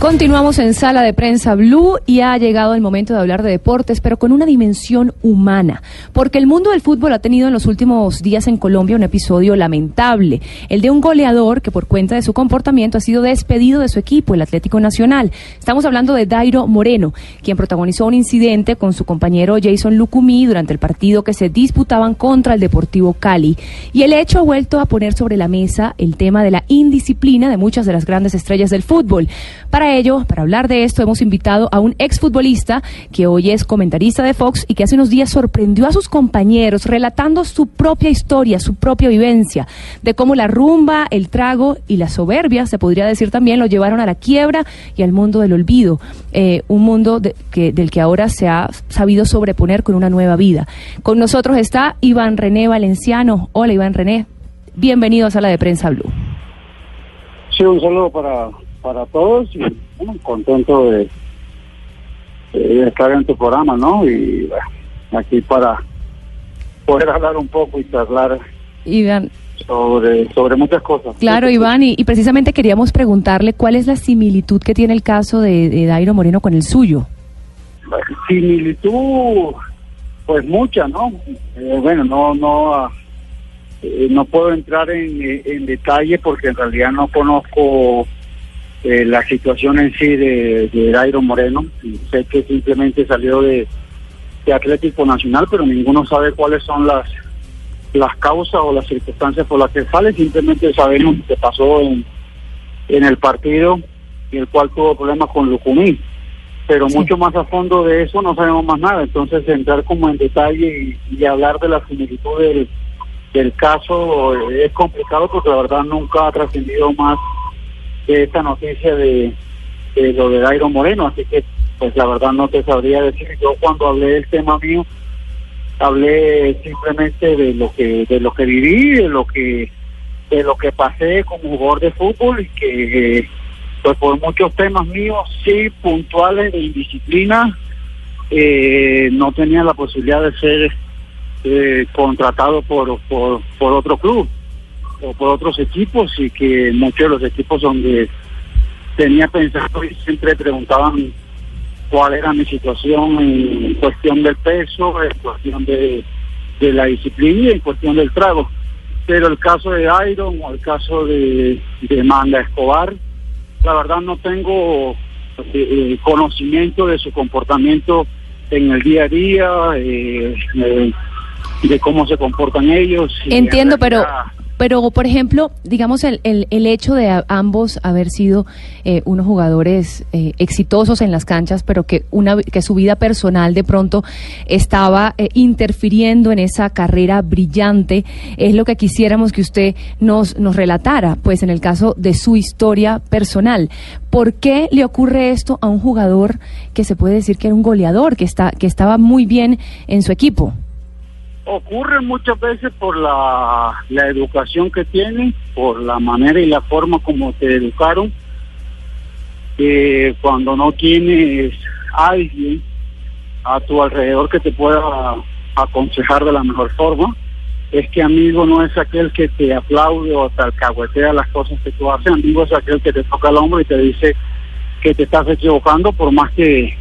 Continuamos en Sala de Prensa Blue y ha llegado el momento de hablar de deportes, pero con una dimensión humana, porque el mundo del fútbol ha tenido en los últimos días en Colombia un episodio lamentable, el de un goleador que por cuenta de su comportamiento ha sido despedido de su equipo, el Atlético Nacional. Estamos hablando de Dairo Moreno, quien protagonizó un incidente con su compañero Jason Lucumí durante el partido que se disputaban contra el Deportivo Cali. Y el hecho ha vuelto a poner sobre la mesa el tema de la indisciplina de muchas de las grandes estrellas del fútbol. Para ello, para hablar de esto, hemos invitado a un exfutbolista que hoy es comentarista de Fox y que hace unos días sorprendió a sus compañeros relatando su propia historia, su propia vivencia, de cómo la rumba, el trago y la soberbia, se podría decir también, lo llevaron a la quiebra y al mundo del olvido, eh, un mundo del que ahora se ha sabido sobreponer con una nueva vida. Con nosotros está Iván René Valenciano. Hola Iván René, bienvenido a Sala de Prensa Blue. Sí, un saludo para para todos y bueno, contento de, de, estar en tu programa, ¿no? Y bueno, aquí para poder hablar un poco y hablar Iván. sobre sobre muchas cosas. Claro, Iván, y, y, precisamente queríamos preguntarle cuál es la similitud que tiene el caso de, de Dairo Moreno con el suyo. Similitud, pues mucha, ¿no? Eh, bueno, no, no, eh, no puedo entrar en, en detalle porque en realidad no conozco eh, la situación en sí de, de Dairo Moreno. Sé que simplemente salió de, de, Atlético Nacional, pero ninguno sabe cuáles son las las causas o las circunstancias por las que sale. Simplemente sabemos que pasó en, en el partido y el cual tuvo problemas con Lucumí. Pero sí. mucho más a fondo de eso no sabemos más nada. Entonces, entrar como en detalle y, y hablar de la similitud del, del caso eh, es complicado porque la verdad nunca ha trascendido más de esta noticia de, de, lo de Dairo Moreno, así que pues la verdad no te sabría decir. Yo cuando hablé del tema mío, hablé simplemente de lo que de lo que viví, de lo que de lo que pasé como jugador de fútbol y que pues por muchos temas míos sí puntuales de indisciplina eh, no tenía la posibilidad de ser eh, contratado por, por por otro club o por otros equipos y que muchos de los equipos donde tenía pensado y siempre preguntaban cuál era mi situación en cuestión del peso, en cuestión de, de la disciplina y en cuestión del trago. Pero el caso de Iron o el caso de, de Manga Escobar, la verdad no tengo eh, conocimiento de su comportamiento en el día a día, eh, eh, de cómo se comportan ellos. Entiendo, pero pero, por ejemplo, digamos, el, el, el hecho de ambos haber sido eh, unos jugadores eh, exitosos en las canchas, pero que, una, que su vida personal de pronto estaba eh, interfiriendo en esa carrera brillante, es lo que quisiéramos que usted nos, nos relatara, pues en el caso de su historia personal. ¿Por qué le ocurre esto a un jugador que se puede decir que era un goleador, que, está, que estaba muy bien en su equipo? Ocurre muchas veces por la, educación que tienen, por la manera y la forma como te educaron, cuando no tienes alguien a tu alrededor que te pueda aconsejar de la mejor forma, es que amigo no es aquel que te aplaude o te alcahuetea las cosas que tú haces, amigo es aquel que te toca el hombro y te dice que te estás equivocando por más que,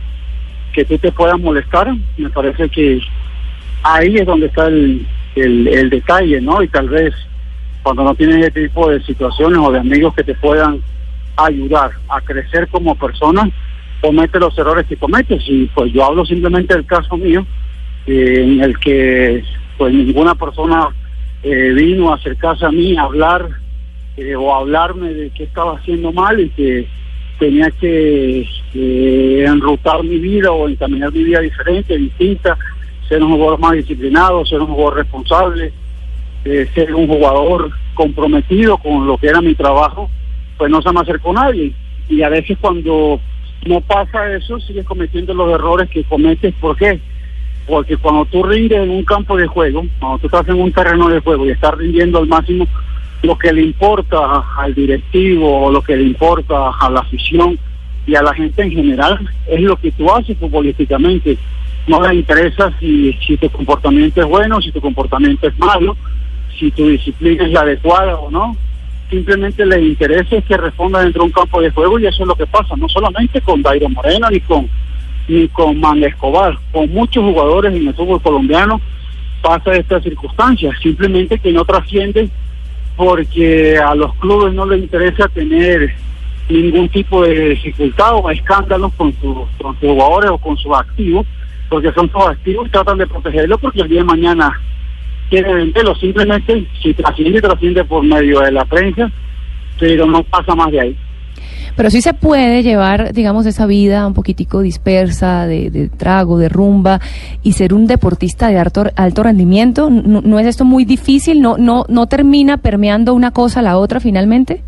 que tú te puedas molestar, me parece que ahí es donde está el, el, detalle, ¿no? Y tal vez cuando no tienes ese tipo de situaciones o de amigos que te puedan ayudar a crecer como persona, comete los errores que cometes. Y pues yo hablo simplemente del caso mío, eh, en el que pues ninguna persona eh, vino a acercarse a mí a hablar eh, o a hablarme de qué estaba haciendo mal y que tenía que enrutar mi vida o encaminar mi vida diferente, distinta ser un jugador más disciplinado, ser un jugador responsable, eh, ser un jugador comprometido con lo que era mi trabajo, pues no se me acercó nadie. Y a veces cuando no pasa eso, sigues cometiendo los errores que cometes. ¿Por qué? Porque cuando tú rindes en un campo de juego, cuando tú estás en un terreno de juego y estás rindiendo al máximo, lo que le importa al directivo lo que le importa a la afición y a la gente en general es lo que tú haces futbolísticamente. No le interesa si, si tu comportamiento es bueno, si tu comportamiento es malo, si tu disciplina es la adecuada o no. Simplemente le interesa es que responda dentro de un campo de juego y eso es lo que pasa, no solamente con Dairo Moreno ni con ni con Man Escobar, con muchos jugadores en el fútbol colombiano pasa esta circunstancia, simplemente que no trasciende porque a los clubes no les interesa tener ningún tipo de dificultad o escándalos con, sus con sus jugadores o con sus activos, porque son sus activos, tratan de protegerlos porque el día de mañana quieren venderlo. Simplemente, si trasciende, trasciende por medio de la prensa, pero no pasa más de ahí. Pero sí se puede llevar, digamos, esa vida un poquitico dispersa, de, de trago, de rumba, y ser un deportista de alto, alto rendimiento. ¿No, ¿No, es esto muy difícil? ¿No, no, ¿No termina permeando una cosa a la otra finalmente?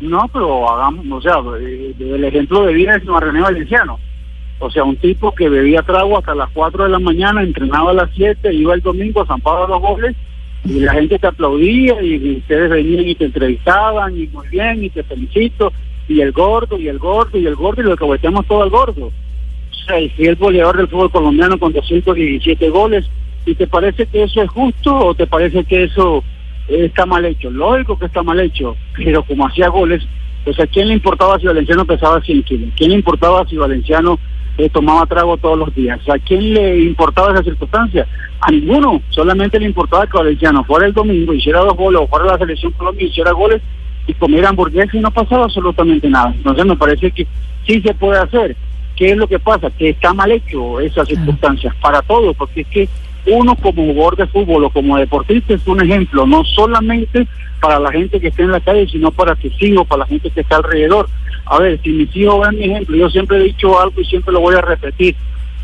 No, pero hagamos, o sea, el ejemplo de vida es René Valenciano. O sea, un tipo que bebía trago hasta las 4 de la mañana, entrenaba a las 7, iba el domingo, zampaba los goles y la gente te aplaudía y, ustedes venían y te entrevistaban y muy bien y te felicito y el gordo y el gordo y el gordo y lo caboteamos todo al gordo. O sea, y el goleador del fútbol colombiano con 217 goles. ¿Y te parece que eso es justo o te parece que eso está mal hecho. Lógico que está mal hecho, pero como hacía goles, pues a quién le importaba si Valenciano pesaba 100 kilos, quién le importaba si Valenciano eh, tomaba trago todos los días, a quién le importaba esa circunstancia, a ninguno, solamente le importaba que Valenciano fuera el domingo, hiciera dos goles, o fuera la selección Colombia, hiciera goles y comiera hamburguesas y no pasaba absolutamente nada. Entonces me parece que sí se puede hacer. ¿Qué es lo que pasa? Que está mal hecho esas circunstancias para todos, porque es que uno como jugador de fútbol o como deportista es un ejemplo, no solamente para la gente que está en la calle, sino para tus hijos, para la gente que está alrededor. A ver, si mis hijos ven mi ejemplo, yo siempre he dicho algo y siempre lo voy a repetir.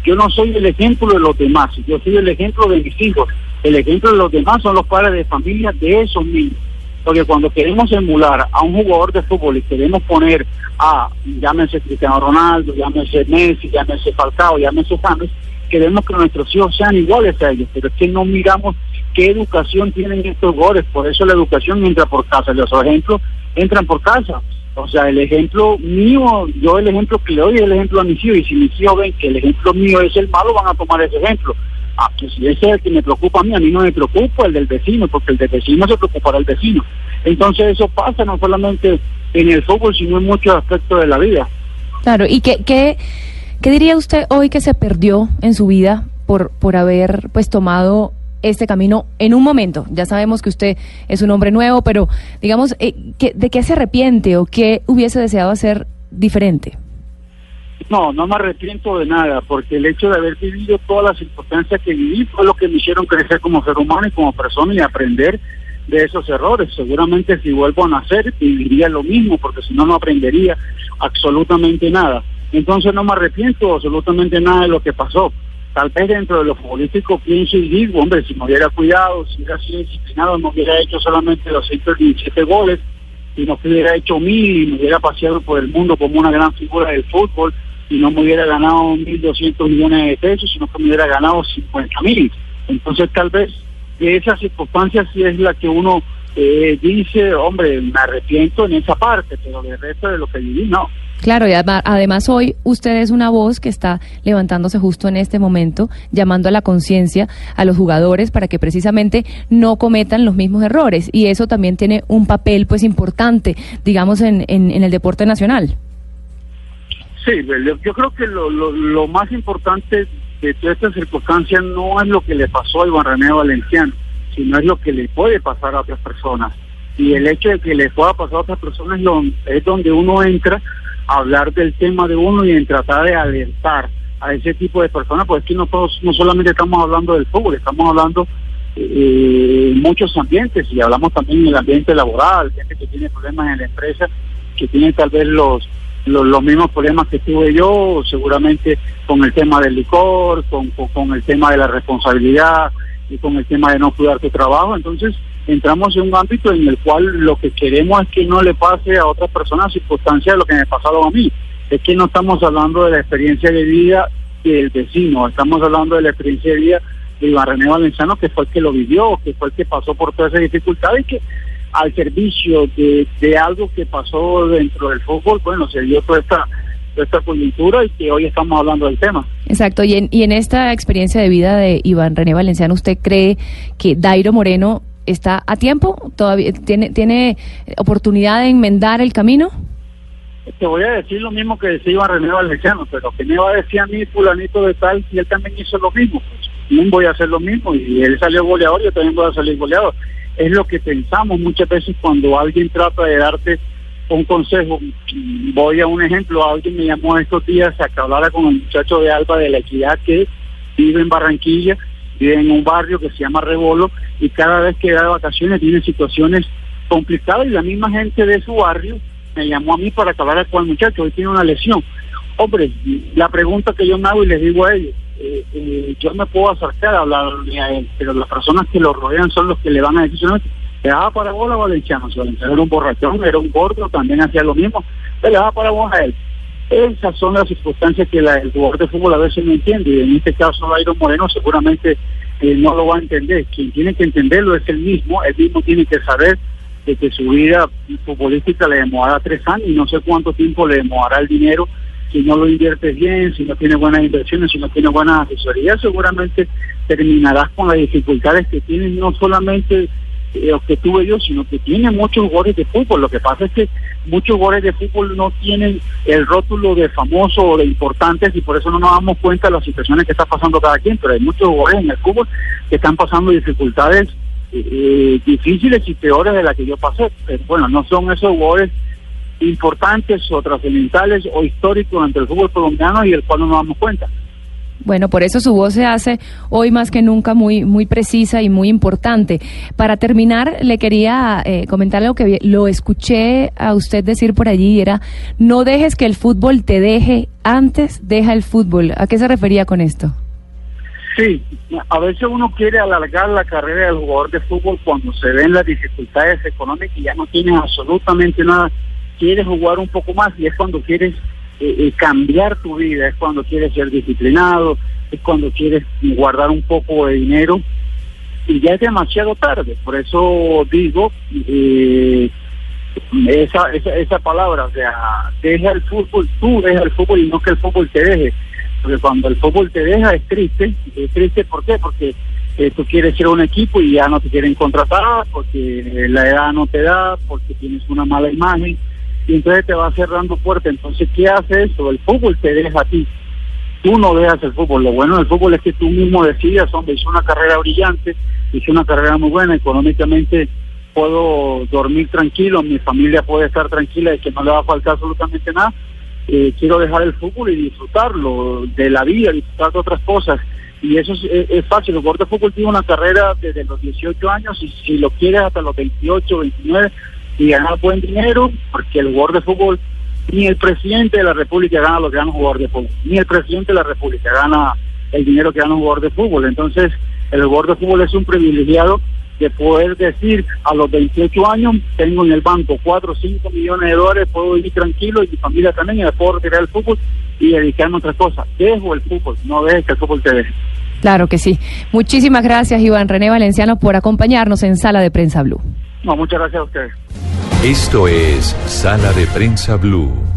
Yo no soy el ejemplo de los demás, yo soy el ejemplo de mis hijos. El ejemplo de los demás son los padres de familia de esos niños. Porque cuando queremos emular a un jugador de fútbol y queremos poner a, llámese Cristiano Ronaldo, llámese Messi, llámese Falcao, llámese James, queremos que nuestros hijos sean iguales a ellos, pero es que no miramos qué educación tienen estos goles, por eso la educación entra por casa, los ejemplos entran por casa. O sea, el ejemplo mío, yo el ejemplo que le doy es el ejemplo a mis hijos, y si mis hijos ven que el ejemplo mío es el malo, van a tomar ese ejemplo. Ah, pues si ese es el que me preocupa a mí, a mí no me preocupa el del vecino, porque el del vecino se preocupará el vecino. Entonces eso pasa no solamente en el fútbol, sino en muchos aspectos de la vida. Claro, ¿y qué, qué, qué diría usted hoy que se perdió en su vida por, por haber pues tomado este camino en un momento. Ya sabemos que usted es un hombre nuevo, pero digamos, eh, ¿de qué se arrepiente o qué hubiese deseado hacer diferente? No, no me arrepiento de nada, porque el hecho de haber vivido todas las circunstancias que viví fue lo que me hicieron crecer como ser humano y como persona y aprender de esos errores. Seguramente si vuelvo a nacer viviría lo mismo, porque si no, no aprendería absolutamente nada. Entonces no me arrepiento absolutamente nada de lo que pasó tal vez dentro de lo futbolístico pienso y digo, hombre, si me hubiera cuidado, si hubiera sido disciplinado, no hubiera hecho solamente 217 goles, si no hubiera hecho mil y me hubiera paseado por el mundo como una gran figura del fútbol y no me hubiera ganado 1.200 millones de pesos, sino que me hubiera ganado 50 mil. Entonces tal vez de esas circunstancias sí es la que uno eh, dice, hombre, me arrepiento en esa parte, pero del resto de lo que viví, no. Claro, y además hoy usted es una voz que está levantándose justo en este momento, llamando a la conciencia a los jugadores para que precisamente no cometan los mismos errores. Y eso también tiene un papel pues importante, digamos, en, en, el deporte nacional. Sí, yo creo que lo, lo, lo más importante de toda esta circunstancia no es lo que le pasó a Iván René Valenciano, sino es lo que le puede pasar a otras personas. Y el hecho de que le pueda pasar a otras personas es donde uno entra hablar del tema de uno y en tratar de alertar a ese tipo de personas, porque aquí no todos, no solamente estamos hablando del fútbol, estamos hablando eh, en muchos ambientes y hablamos también en el ambiente laboral, gente que tiene problemas en la empresa, que tiene tal vez los, los, mismos problemas que tuve yo, seguramente con el tema del licor, con, con, el tema de la responsabilidad con el tema de no cuidar tu trabajo. Entonces, entramos en un ámbito en el cual lo que queremos es que no le pase a otras personas circunstancias de lo que me pasado a mí. Es que no estamos hablando de la experiencia de vida del vecino, estamos hablando de la experiencia de vida de Iván René Valenciano, que fue el que lo vivió, que fue el que pasó por toda esa dificultad y que al servicio de, algo que pasó dentro del fútbol, bueno, se dio toda esta esta coyuntura y que hoy estamos hablando del tema. Exacto, y en, y en esta experiencia de vida de Iván René Valenciano, ¿usted cree que Dairo Moreno está a tiempo? ¿Todavía tiene, tiene oportunidad de enmendar el camino? Te voy a decir lo mismo que decía Iván René Valenciano, pero que me va a decir a mí fulanito de tal y él también hizo lo mismo. Pues voy a hacer lo mismo y él salió goleador, yo también voy a salir goleador. Es lo que pensamos muchas veces cuando alguien trata de darte un consejo. Voy a un ejemplo, alguien me llamó estos días a que hablara con el muchacho de Alba de la Equidad que vive en Barranquilla, vive en un barrio que se llama Rebolo y cada vez que da de vacaciones tiene situaciones complicadas y la misma gente de su barrio me llamó a mí para que hablara con el muchacho, hoy tiene una lesión. Hombre, la pregunta que yo me hago y les digo a ellos, eh, eh, yo me puedo acercar a hablarle pero las personas que lo rodean son los que le van a decir, le daba para bola a Valenciano, Valenciano era un borrachón, era un gordo, también hacía lo mismo, le daba para bola a él. Esas son las circunstancias que la, el jugador de fútbol a veces no entiende, y en este caso Dairo Moreno seguramente eh, no lo va a entender. Quien tiene que entenderlo es el mismo, él mismo tiene que saber de que su vida futbolística le demorará tres años y no sé cuánto tiempo le demorará el dinero si no lo inviertes bien, si no tienes buenas inversiones, si no tienes buenas asesorías, seguramente terminarás con las dificultades que tienen no solamente eh, que tuve yo, sino que tiene muchos jugadores de fútbol. Lo que pasa es que muchos jugadores de fútbol no tienen el rótulo de famoso o de importantes y por eso no nos damos cuenta de las situaciones que está pasando cada quien, pero hay muchos jugadores en el fútbol que están pasando dificultades eh, difíciles y peores de las que yo pasé. Pero bueno, no son esos jugadores importantes o trascendentales o históricos entre el fútbol colombiano y el cual no nos damos cuenta. Bueno, por eso su voz se hace hoy más que nunca muy, muy precisa y muy importante. Para terminar, le quería eh, comentar algo que lo escuché a usted decir por allí, era, no dejes que el fútbol te deje, antes deja el fútbol. ¿A qué se refería con esto? Sí, a veces uno quiere alargar la carrera del jugador de fútbol cuando se ven las dificultades económicas y ya no tienes absolutamente nada. Quieres jugar un poco más y es cuando quieres eh, eh, cambiar tu vida, es cuando quieres ser disciplinado, es cuando quieres guardar un poco de dinero y ya es demasiado tarde. Por eso digo eh, esa, esa, esa palabra, o sea, deja el fútbol, tú deja el fútbol y no que el fútbol te deje. Porque cuando el fútbol te deja es triste. ¿Es triste por qué? Porque tú quieres ser un equipo y ya no te quieren contratar, porque la edad no te da, porque tienes una mala imagen y entonces te va cerrando fuerte. Entonces, ¿qué hace eso? El fútbol te deja a ti. Tú no dejas el fútbol. Lo bueno del fútbol es que tú mismo decidas, hombre, hice una carrera brillante, hice una carrera muy buena, económicamente puedo dormir tranquilo, mi familia puede estar tranquila y que no le va a faltar absolutamente nada. Eh, quiero dejar el fútbol y disfrutarlo de la vida, disfrutar de otras cosas. Y eso es, fácil. El jugador de fútbol tiene una carrera desde los 18 años y si lo quieres hasta los 28, 29, y ganar buen dinero, porque el jugador de fútbol, ni el presidente de la República gana lo que gana un jugador de fútbol, ni el presidente de la República gana el dinero que gana un jugador de fútbol. Entonces, el jugador de fútbol es un privilegiado de poder decir a los 28 años, tengo en el banco 4 o 5 millones de dólares, puedo vivir tranquilo y mi familia también, y me puedo retirar el fútbol y dedicarme a otra cosa. Dejo el fútbol, no dejes que el fútbol te deje. Claro que sí. Muchísimas gracias, Iván René Valenciano, por acompañarnos en Sala de Prensa Blue. No, muchas gracias a ustedes. Esto es Sala de Prensa Blue.